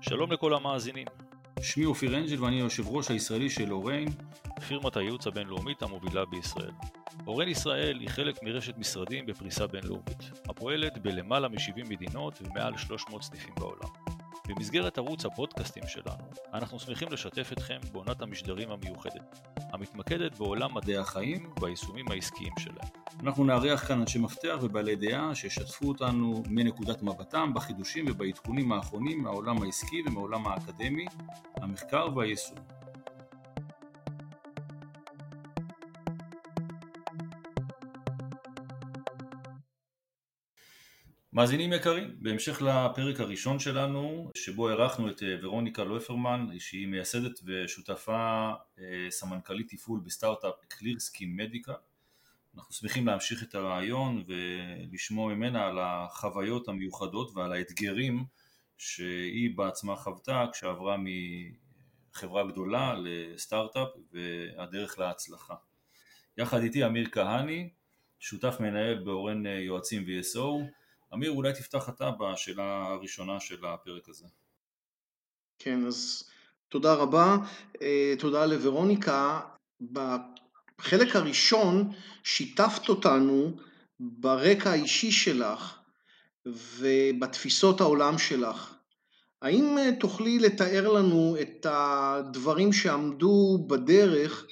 שלום לכל המאזינים. שמי אופיר אנג'ל ואני היושב ראש הישראלי של אוריין. פירמת הייעוץ הבינלאומית המובילה בישראל. אוריין ישראל היא חלק מרשת משרדים בפריסה בינלאומית, הפועלת בלמעלה מ-70 מדינות ומעל 300 סניפים בעולם. במסגרת ערוץ הפודקאסטים שלנו, אנחנו שמחים לשתף אתכם בעונת המשדרים המיוחדת, המתמקדת בעולם מדעי החיים והיישומים העסקיים שלהם. אנחנו נארח כאן אנשי מפתח ובעלי דעה שישתפו אותנו מנקודת מבטם בחידושים ובעדכונים האחרונים מהעולם העסקי ומהעולם האקדמי, המחקר והיישום. מאזינים יקרים, בהמשך לפרק הראשון שלנו, שבו אירחנו את אה, ורוניקה לויפרמן, שהיא מייסדת ושותפה אה, סמנכ"לית תפעול בסטארט-אפ קלירסקין מדיקה. אנחנו שמחים להמשיך את הרעיון ולשמוע ממנה על החוויות המיוחדות ועל האתגרים שהיא בעצמה חוותה כשעברה מחברה גדולה לסטארט-אפ והדרך להצלחה. יחד איתי אמיר כהני, שותף מנהל באורן אה, יועצים VSO, אמיר, אולי תפתח אתה בשאלה הראשונה של הפרק הזה. כן, אז תודה רבה. אה, תודה לוורוניקה. בחלק הראשון שיתפת אותנו ברקע האישי שלך ובתפיסות העולם שלך. האם אה, תוכלי לתאר לנו את הדברים שעמדו בדרך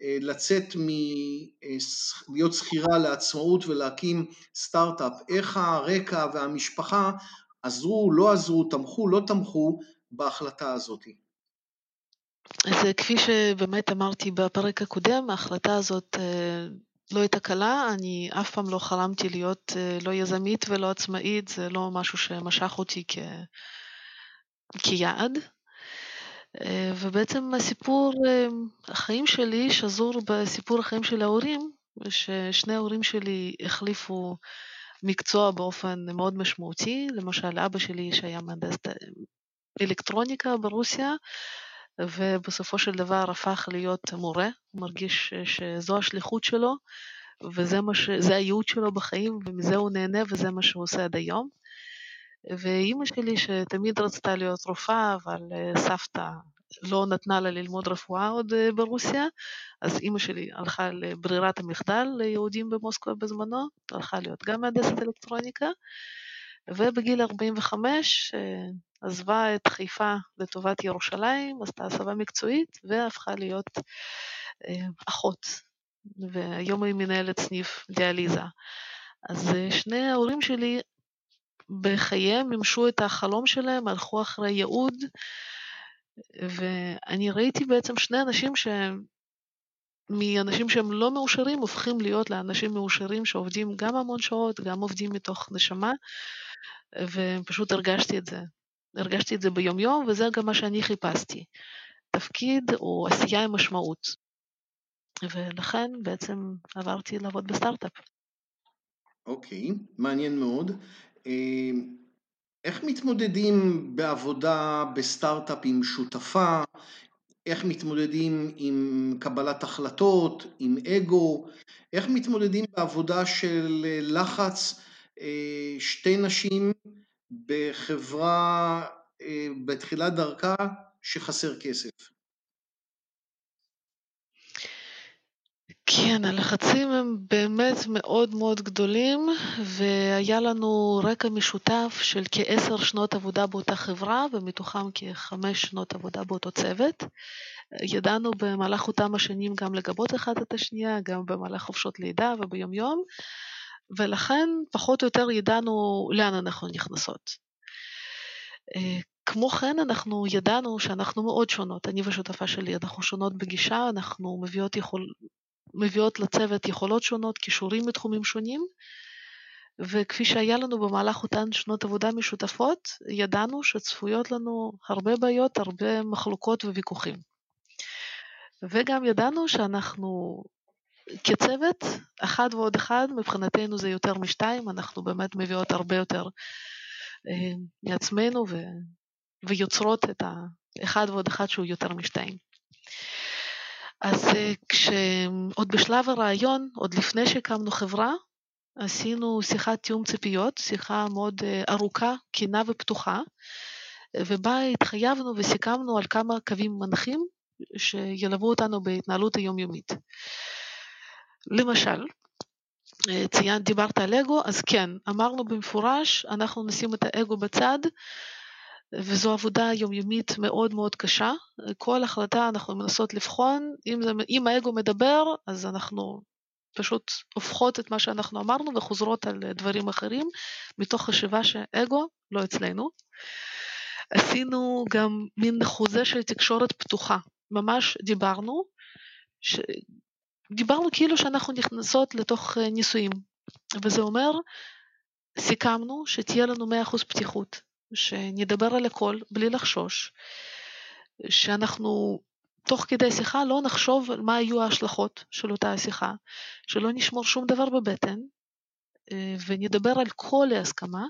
לצאת מלהיות אה, שכירה לעצמאות ולהקים סטארט-אפ, איך הרקע והמשפחה עזרו, לא עזרו, תמכו, לא תמכו בהחלטה הזאת. אז אה, כפי שבאמת אמרתי בפרק הקודם, ההחלטה הזאת לא הייתה קלה, אני אף פעם לא חלמתי להיות לא יזמית ולא עצמאית, זה לא משהו שמשך אותי כ... כיעד. אה, ובעצם הסיפור אה, החיים שלי שזור בסיפור החיים של ההורים, ששני ההורים שלי החליפו מקצוע באופן מאוד משמעותי, למשל אבא שלי שהיה מהנדס אלקטרוניקה ברוסיה, ובסופו של דבר הפך להיות מורה, הוא מרגיש שזו השליחות שלו, וזה מה ש... הייעוד שלו בחיים, ומזה הוא נהנה וזה מה שהוא עושה עד היום. ואימא שלי שתמיד רצתה להיות רופאה, אבל אה, סבתא לא נתנה לה ללמוד רפואה עוד אה, ברוסיה, אז אימא שלי הלכה לברירת המחדל ליהודים במוסקבה בזמנו, הלכה להיות גם מהנדסת אלקטרוניקה, ובגיל 45 אה, עזבה את חיפה לטובת ירושלים, עשתה הסבה מקצועית והפכה להיות אחות, והיום היא מנהלת סניף דיאליזה. אז שני ההורים שלי בחייהם מימשו את החלום שלהם, הלכו אחרי ייעוד, ואני ראיתי בעצם שני אנשים שהם, מאנשים שהם לא מאושרים, הופכים להיות לאנשים מאושרים שעובדים גם המון שעות, גם עובדים מתוך נשמה, ופשוט הרגשתי את זה. הרגשתי את זה ביומיום, וזה גם מה שאני חיפשתי. תפקיד או עשייה עם משמעות. ולכן בעצם עברתי לעבוד בסטארט-אפ. אוקיי, okay, מעניין מאוד. אמ, איך מתמודדים בעבודה בסטארט-אפ עם שותפה? איך מתמודדים עם קבלת החלטות, עם אגו? איך מתמודדים בעבודה של לחץ אה, שתי נשים בחברה אה, בתחילת דרכה שחסר כסף? כן, הלחצים הם באמת מאוד מאוד גדולים, והיה לנו רקע משותף של כעשר שנות עבודה באותה חברה, ומתוכם כחמש שנות עבודה באותו צוות. ידענו במהלך אותם השנים גם לגבות אחת את השנייה, גם במהלך חופשות לידה וביומיום, ולכן פחות או יותר ידענו לאן אנחנו נכנסות. אה, כמו כן, אנחנו ידענו שאנחנו מאוד שונות, אני ושותפה שלי, אנחנו שונות בגישה, אנחנו מביאות יכול... מביאות לצוות יכולות שונות, כישורים מתחומים שונים, וכפי שהיה לנו במהלך אותן שנות עבודה משותפות, ידענו שצפויות לנו הרבה בעיות, הרבה מחלוקות וויכוחים. וגם ידענו שאנחנו כצוות, אחד ועוד אחד, מבחינתנו זה יותר משתיים, אנחנו באמת מביאות הרבה יותר אה, מעצמנו ו... ויוצרות את האחד ועוד אחד שהוא יותר משתיים. אז אה, כשעוד בשלב הרעיון, עוד לפני שהקמנו חברה, עשינו שיחת תיאום ציפיות, שיחה מאוד אה, ארוכה, כנה ופתוחה, ובה התחייבנו וסיכמנו על כמה קווים מנחים שילוו אותנו בהתנהלות היומיומית. למשל, ציינת, דיברת על אגו, אז כן, אמרנו במפורש, אנחנו נשים את האגו בצד, וזו עבודה יומיומית מאוד מאוד קשה. כל החלטה אנחנו מנסות לבחון, אם, זה, אם האגו מדבר, אז אנחנו פשוט הופכות את מה שאנחנו אמרנו וחוזרות על דברים אחרים, מתוך חשיבה שאגו לא אצלנו. עשינו גם מין חוזה של תקשורת פתוחה. ממש דיברנו, ש... דיברנו כאילו שאנחנו נכנסות לתוך נישואים, וזה אומר, סיכמנו שתהיה לנו 100% פתיחות, שנדבר על הכל בלי לחשוש, שאנחנו תוך כדי שיחה לא נחשוב מה היו ההשלכות של אותה השיחה, שלא נשמור שום דבר בבטן, ונדבר על כל ההסכמה,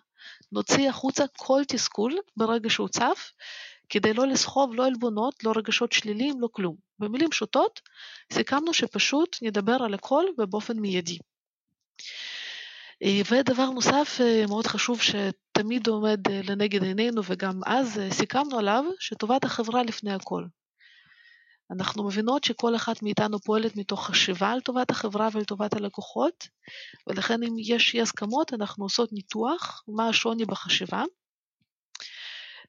נוציא החוצה כל תסכול ברגע שהוא צף, כדי לא לסחוב לא עלבונות, לא רגשות שליליים, לא כלום. במילים פשוטות, סיכמנו שפשוט נדבר על הכל ובאופן מיידי. ודבר נוסף מאוד חשוב שתמיד עומד לנגד עינינו וגם אז סיכמנו עליו, שטובת החברה לפני הכל. אנחנו מבינות שכל אחת מאיתנו פועלת מתוך חשיבה על טובת החברה ועל טובת הלקוחות, ולכן אם יש אי הסכמות אנחנו עושות ניתוח מה השוני בחשיבה,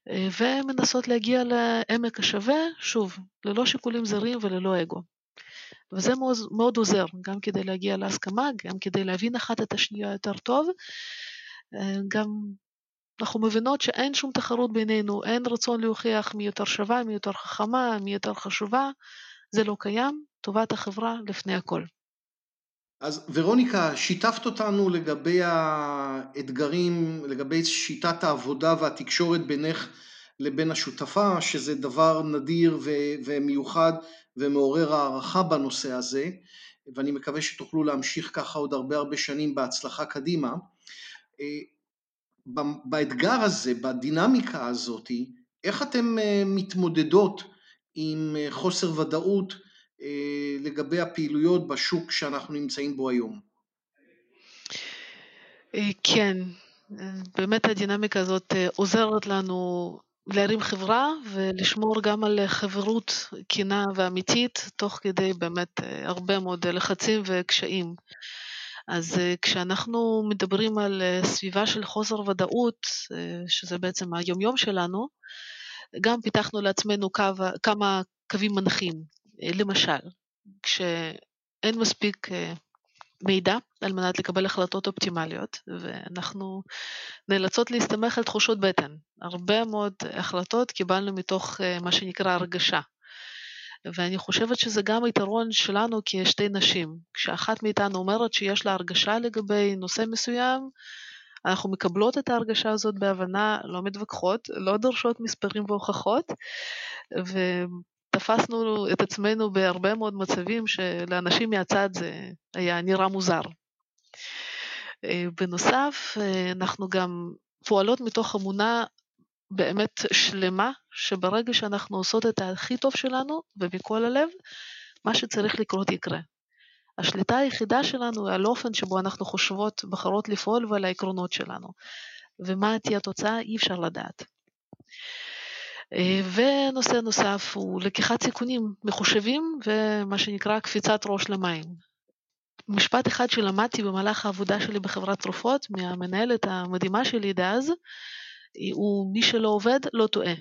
ומנסות להגיע לעמק השווה, שוב, ללא שיקולים זרים וללא אגו. וזה מאוד, מאוד עוזר, גם כדי להגיע להסכמה, גם כדי להבין אחת את השנייה יותר טוב. גם אנחנו מבינות שאין שום תחרות בינינו, אין רצון להוכיח מי יותר שווה, מי יותר חכמה, מי יותר חשובה, זה לא קיים, טובת החברה לפני הכל. אז ורוניקה, שיתפת אותנו לגבי האתגרים, לגבי שיטת העבודה והתקשורת בינך לבין השותפה, שזה דבר נדיר ומיוחד ומעורר הערכה בנושא הזה, ואני מקווה שתוכלו להמשיך ככה עוד הרבה הרבה שנים בהצלחה קדימה. באתגר הזה, בדינמיקה הזאת, איך אתן אה, מתמודדות עם אה, חוסר ודאות אה, לגבי הפעילויות בשוק שאנחנו נמצאים בו היום? כן, באמת הדינמיקה הזאת עוזרת לנו להרים חברה ולשמור גם על חברות כנה ואמיתית, תוך כדי באמת הרבה מאוד לחצים וקשיים. אז uh, כשאנחנו מדברים על סביבה של חוסר ודאות, שזה בעצם היומיום שלנו, גם פיתחנו לעצמנו קו, כמה קווים מנחים. למשל, כשאין מספיק מידע על מנת לקבל החלטות אופטימליות, ואנחנו נאלצות להסתמך על תחושות בטן. הרבה מאוד החלטות קיבלנו מתוך uh, מה שנקרא הרגשה. ואני חושבת שזה גם יתרון שלנו כשתי נשים. כשאחת מאיתנו אומרת שיש לה הרגשה לגבי נושא מסוים, אנחנו מקבלות את ההרגשה הזאת בהבנה, לא מתווכחות, לא דורשות מספרים והוכחות, ותפסנו את עצמנו בהרבה מאוד מצבים שלאנשים מהצד זה היה נראה מוזר. בנוסף, אנחנו גם פועלות מתוך אמונה באמת שלמה, שברגע שאנחנו עושות את הכי טוב שלנו ומכל הלב, מה שצריך לקרות יקרה. השליטה היחידה שלנו היא על האופן שבו אנחנו חושבות, בחרות לפעול ועל העקרונות שלנו. ומה תהיה התוצאה אי אפשר לדעת. ונושא נוסף הוא לקיחת סיכונים מחושבים ומה שנקרא קפיצת ראש למים. משפט אחד שלמדתי במהלך העבודה שלי בחברת תרופות מהמנהלת המדהימה שלי דאז, הוא מי שלא עובד לא טועה.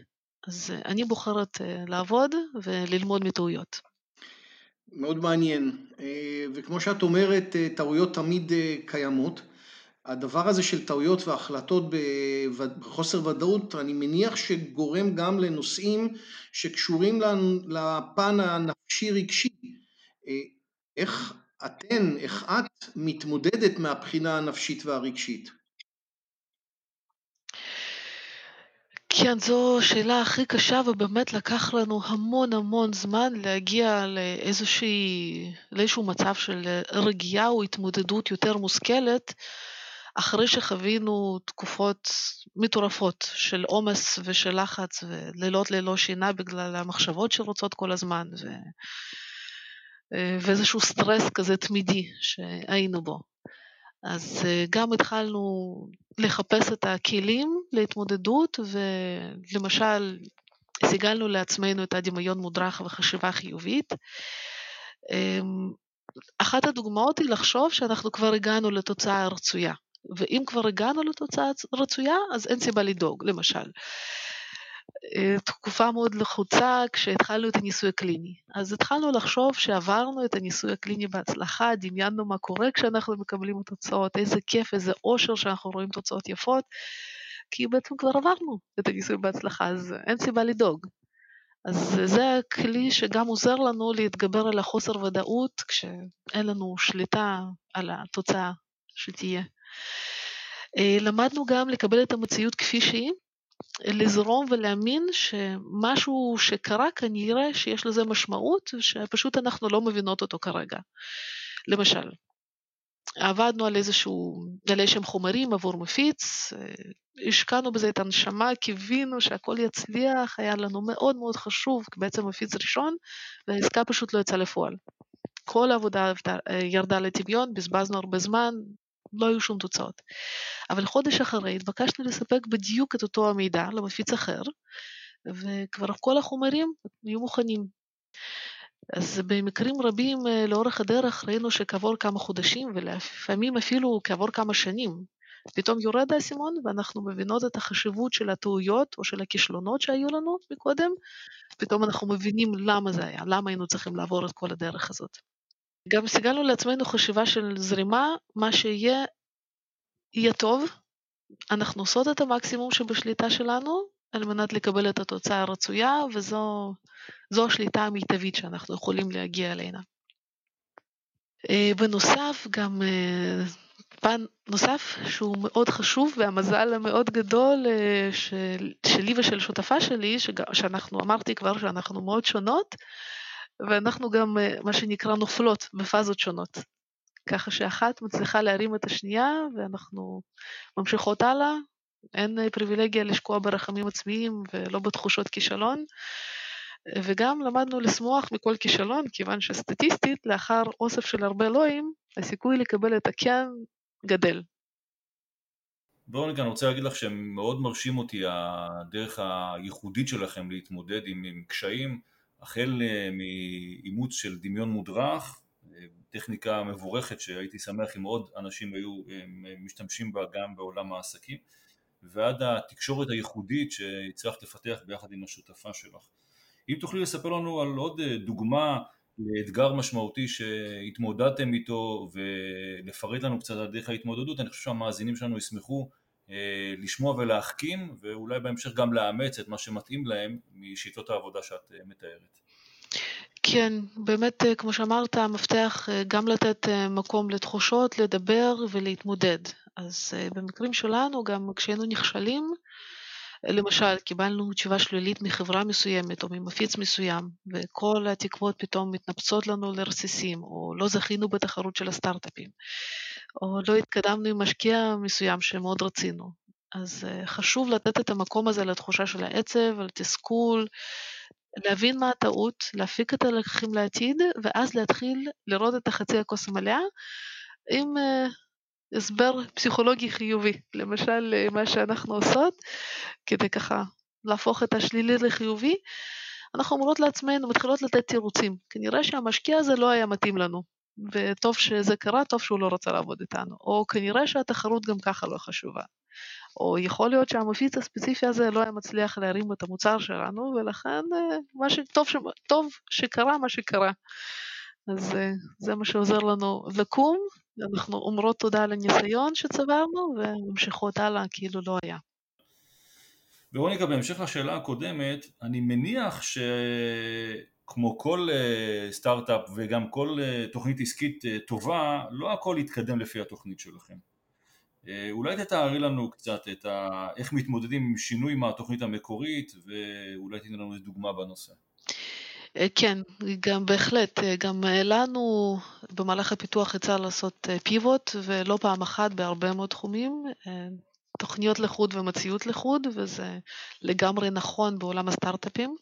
אז אה, אני בוחרת אה, לעבוד וללמוד מטעויות. מאוד מעניין, אה, וכמו שאת אומרת, טעויות תמיד קיימות. הדבר הזה של טעויות והחלטות בחוסר ודאות, אני מניח שגורם גם לנושאים שקשורים לפן הנפשי-רגשי. איך אתן, איך את מתמודדת מהבחינה הנפשית והרגשית? כן, זו השאלה הכי קשה, ובאמת לקח לנו המון המון זמן להגיע לאיזושהי, לאיזשהו מצב של רגיעה או התמודדות יותר מושכלת, אחרי שחווינו תקופות מטורפות של עומס ושל לחץ ולילות ללא שינה בגלל המחשבות שרוצות כל הזמן, ו... ואיזשהו סטרס כזה תמידי שהיינו בו. אז גם התחלנו לחפש את הכלים להתמודדות, ולמשל, סיגלנו לעצמנו את הדמיון מודרך וחשיבה חיובית. אמ, אחת הדוגמאות היא לחשוב שאנחנו כבר הגענו לתוצאה הרצויה, ואם כבר הגענו לתוצאה הרצויה, אז אין סיבה לדאוג, למשל. אה, תקופה מאוד לחוצה כשהתחלנו את הניסוי הקליני. אז התחלנו לחשוב שעברנו את הניסוי הקליני בהצלחה, דמיינו מה קורה כשאנחנו מקבלים את התוצאות, איזה כיף, איזה אושר שאנחנו רואים תוצאות יפות, כי בעצם כבר עברנו את הניסוי בהצלחה, אז אין סיבה לדאוג. אז זה הכלי שגם עוזר לנו להתגבר על החוסר ודאות כשאין לנו שליטה על התוצאה שתהיה. אה, למדנו גם לקבל את המציאות כפי שהיא, לזרום ולהאמין שמשהו שקרה כנראה שיש לזה משמעות, שפשוט אנחנו לא מבינות אותו כרגע. למשל, עבדנו על איזשהו, על איזשהם חומרים עבור מפיץ, השקענו בזה את הנשמה, קיווינו שהכל יצליח, היה לנו מאוד מאוד חשוב, בעצם מפיץ ראשון, והעסקה פשוט לא יצאה לפועל. כל העבודה ירדה לטמיון, בזבזנו הרבה זמן, לא היו שום תוצאות. אבל חודש אחרי התבקשנו לספק בדיוק את אותו המידע למפיץ אחר, וכבר כל החומרים היו מוכנים. אז במקרים רבים לאורך הדרך ראינו שכעבור כמה חודשים ולפעמים אפילו כעבור כמה שנים פתאום יורד האסימון ואנחנו מבינות את החשיבות של הטעויות או של הכישלונות שהיו לנו מקודם, פתאום אנחנו מבינים למה זה היה, למה היינו צריכים לעבור את כל הדרך הזאת. גם סיגלנו לעצמנו חשיבה של זרימה, מה שיהיה, יהיה טוב, אנחנו עושות את המקסימום שבשליטה שלנו על מנת לקבל את התוצאה הרצויה, וזו השליטה המיטבית שאנחנו יכולים להגיע אליה. אה, בנוסף, גם אה, פן נוסף שהוא מאוד חשוב והמזל המאוד גדול אה, של, שלי ושל שותפה שלי, שאנחנו אמרתי כבר שאנחנו מאוד שונות, ואנחנו גם מה שנקרא נופלות בפאזות שונות. ככה שאחת מצליחה להרים את השנייה ואנחנו ממשיכות הלאה, אין פריבילגיה לשקוע ברחמים עצמיים ולא בתחושות כישלון. וגם למדנו לשמוח מכל כישלון, כיוון שסטטיסטית, לאחר אוסף של הרבה לואים, הסיכוי לקבל את הכן גדל. ברוניקה, אני רוצה להגיד לך שמאוד מרשים אותי הדרך הייחודית שלכם להתמודד עם, עם קשיים, החל אה, מאימוץ של דמיון מודרך, אה, טכניקה מבורכת שהייתי שמח אם עוד אנשים היו אה, משתמשים בה גם בעולם העסקים, ועד התקשורת הייחודית שהצלחת לפתח ביחד עם השותפה שלך. אם תוכלי לספר לנו על עוד דוגמה לאתגר משמעותי שהתמודדתם איתו ולפרט לנו קצת על דרך ההתמודדות, אני חושב שהמאזינים שלנו ישמחו לשמוע ולהחכים ואולי בהמשך גם לאמץ את מה שמתאים להם משיטות העבודה שאת אה, מתארת. כן, באמת, כמו שאמרת, המפתח גם לתת מקום לתחושות, לדבר ולהתמודד. אז במקרים שלנו, גם כשהיינו נכשלים, למשל, קיבלנו תשובה שלילית מחברה מסוימת או ממפיץ מסוים, וכל התקוות פתאום מתנפצות לנו לרסיסים, או לא זכינו בתחרות של הסטארט-אפים, או לא התקדמנו עם משקיע מסוים שמאוד רצינו. אז חשוב לתת את המקום הזה לתחושה של העצב, לתסכול, להבין מה הטעות, להפיק את הלקחים לעתיד, ואז להתחיל לראות את החצי הכוס המלאה עם הסבר פסיכולוגי חיובי, למשל אה, מה שאנחנו עושות, כדי ככה להפוך את השלילי לחיובי, אנחנו אומרות לעצמנו, מתחילות לתת תירוצים. כנראה שהמשקיע הזה לא היה מתאים לנו, וטוב שזה קרה, טוב שהוא לא רצה לעבוד איתנו. או כנראה שהתחרות גם ככה לא חשובה. או יכול להיות שהמפיץ הספציפי הזה לא היה מצליח להרים את המוצר שלנו, ולכן אה, מה שטוב ש... טוב שקרה מה שקרה. אז אה, זה מה שעוזר לנו לקום אנחנו אומרות תודה על הניסיון שצברנו וממשיכות הלאה כאילו לא היה. ורוניקה, בהמשך לשאלה הקודמת, אני מניח שכמו כל אה, סטארט-אפ וגם כל אה, תוכנית עסקית טובה, לא הכל יתקדם לפי התוכנית שלכם. אולי תתארי לנו קצת את ה... איך מתמודדים עם שינוי מהתוכנית המקורית ואולי תיתן לנו דוגמה בנושא. אה, כן, גם בהחלט, אה, גם לנו במהלך הפיתוח יצא לעשות פיבוט, אה, ולא פעם אחת בהרבה מאוד תחומים, תוכניות לחוד ומציאות לחוד, וזה לגמרי נכון בעולם הסטארט-אפים.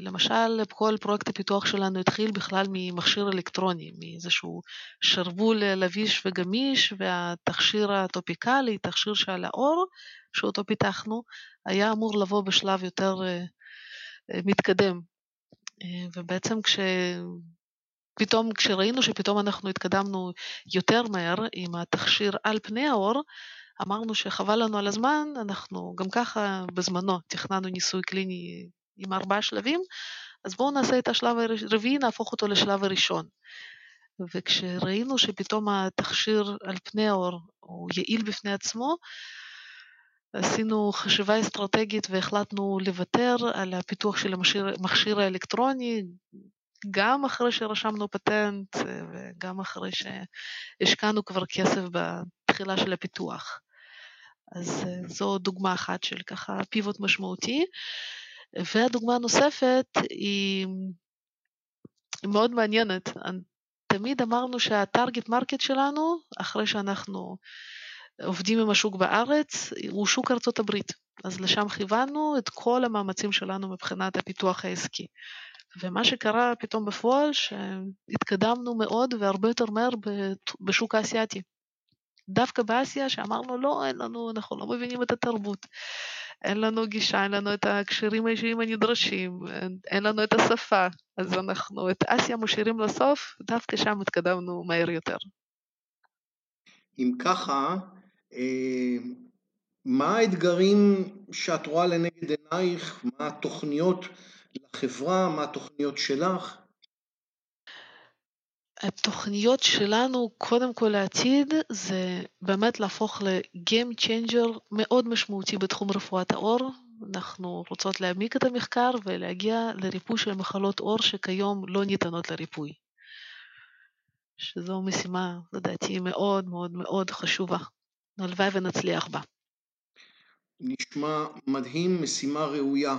למשל, כל פרויקט הפיתוח שלנו התחיל בכלל ממכשיר אלקטרוני, מאיזשהו שרוול לביש וגמיש, והתכשיר הטופיקלי, תכשיר שעל האור, שאותו פיתחנו, היה אמור לבוא בשלב יותר מתקדם. ובעצם כש... פתאום כשראינו שפתאום אנחנו התקדמנו יותר מהר עם התכשיר על פני האור, אמרנו שחבל לנו על הזמן, אנחנו גם ככה בזמנו תכננו ניסוי קליני עם ארבעה שלבים, אז בואו נעשה את השלב הרביעי, נהפוך אותו לשלב הראשון. וכשראינו שפתאום התכשיר על פני האור הוא יעיל בפני עצמו, עשינו חשיבה אסטרטגית והחלטנו לוותר על הפיתוח של המכשיר האלקטרוני, גם אחרי שרשמנו פטנט וגם אחרי שהשקענו כבר כסף בתחילה של הפיתוח. אז זו דוגמה אחת של ככה פיבוט משמעותי. והדוגמה הנוספת היא מאוד מעניינת. תמיד אמרנו שה target market שלנו, אחרי שאנחנו עובדים עם השוק בארץ, הוא שוק ארצות הברית. אז לשם כיוונו את כל המאמצים שלנו מבחינת הפיתוח העסקי. ומה שקרה פתאום בפועל, שהתקדמנו מאוד והרבה יותר מהר בשוק האסייתי. דווקא באסיה, שאמרנו, לא, אין לנו, אנחנו לא מבינים את התרבות, אין לנו גישה, אין לנו את הקשרים האישיים הנדרשים, אין, אין לנו את השפה, אז אנחנו את אסיה משאירים לסוף, דווקא שם התקדמנו מהר יותר. אם ככה, מה האתגרים שאת רואה לנגד עינייך, מה התוכניות לחברה, מה התוכניות שלך? התוכניות שלנו, קודם כל לעתיד, זה באמת להפוך ל-game changer מאוד משמעותי בתחום רפואת העור. אנחנו רוצות להעמיק את המחקר ולהגיע לריפוי של מחלות עור שכיום לא ניתנות לריפוי. שזו משימה, לדעתי, מאוד מאוד מאוד חשובה. הלוואי ונצליח בה. נשמע מדהים, משימה ראויה.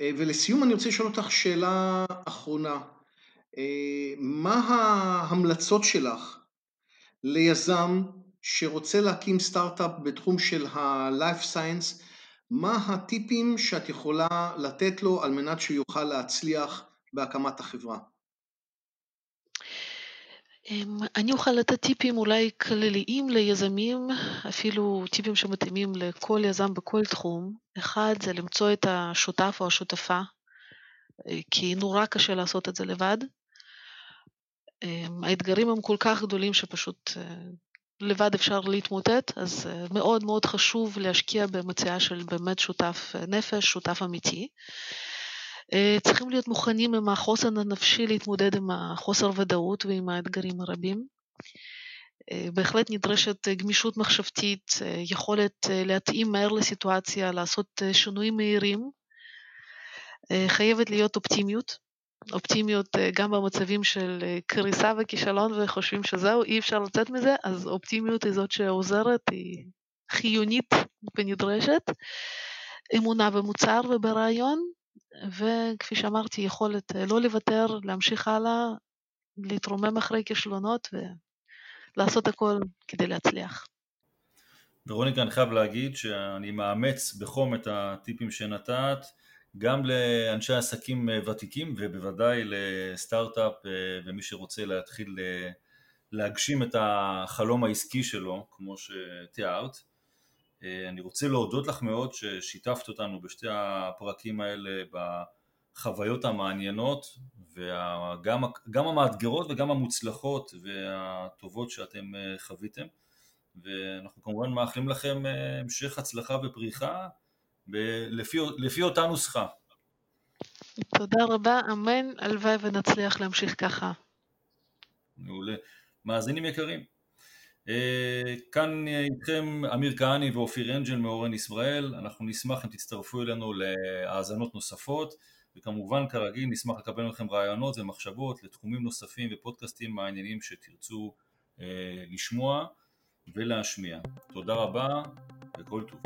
אה, ולסיום אני רוצה לשאול אותך שאלה אחרונה. אה, מה ההמלצות שלך ליזם שרוצה להקים סטארט-אפ בתחום של ה-life science, מה הטיפים שאת יכולה לתת לו על מנת שהוא יוכל להצליח בהקמת החברה? אמ, אני אוכל לתת טיפים אולי כלליים ליזמים, אפילו טיפים שמתאימים לכל יזם בכל תחום. אחד זה למצוא את השותף או השותפה, אה, כי נורא קשה לעשות את זה לבד. אמ, האתגרים הם כל כך גדולים שפשוט אה, לבד אפשר להתמוטט, אז אה, מאוד מאוד חשוב להשקיע במציאה של באמת שותף נפש, שותף אמיתי. אה, צריכים להיות מוכנים עם החוסן הנפשי להתמודד עם החוסר ודאות ועם האתגרים הרבים. בהחלט נדרשת גמישות מחשבתית, יכולת להתאים מהר לסיטואציה, לעשות שינויים מהירים. חייבת להיות אופטימיות, אופטימיות אה, גם במצבים של אה, קריסה וכישלון וחושבים שזהו, אי אפשר לצאת מזה, אז אופטימיות היא זאת שעוזרת, היא חיונית ונדרשת. אמונה במוצר וברעיון, וכפי שאמרתי, יכולת אה, לא לוותר, להמשיך הלאה, להתרומם אחרי כישלונות ולעשות הכל כדי להצליח. ורוניקה, אני חייב להגיד שאני מאמץ בחום את הטיפים שנתת. גם לאנשי עסקים אה, ותיקים ובוודאי לסטארט-אפ אה, ומי שרוצה להתחיל להגשים את החלום העסקי שלו, כמו שתיארת. אני רוצה להודות לך מאוד ששיתפת אותנו בשתי הפרקים האלה בחוויות המעניינות וגם המאתגרות וגם המוצלחות והטובות שאתם חוויתם ואנחנו כמובן מאחלים לכם המשך הצלחה ופריחה לפי, לפי אותה נוסחה. תודה רבה, אמן, הלוואי ונצליח להמשיך ככה. מעולה. מאזינים יקרים, אה, כאן איתכם אמיר כהני ואופיר אנג'ל מאורן ישראל, אנחנו נשמח אם תצטרפו אלינו להאזנות נוספות וכמובן כרגיל נשמח לקבל מכם רעיונות ומחשבות לתחומים נוספים ופודקאסטים מעניינים שתרצו אה, לשמוע ולהשמיע. תודה רבה וכל טוב.